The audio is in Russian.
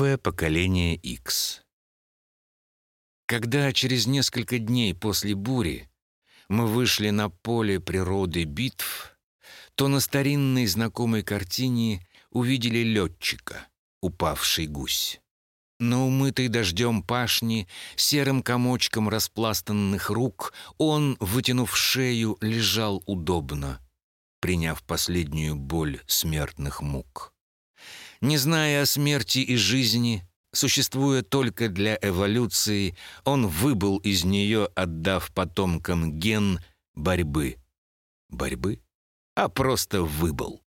Новое поколение X. Когда через несколько дней после бури мы вышли на поле природы битв, то на старинной знакомой картине увидели летчика, упавший гусь. На умытой дождем пашни, серым комочком распластанных рук, он, вытянув шею, лежал удобно, приняв последнюю боль смертных мук. Не зная о смерти и жизни, существуя только для эволюции, он выбыл из нее, отдав потомкам ген борьбы. Борьбы? А просто выбыл.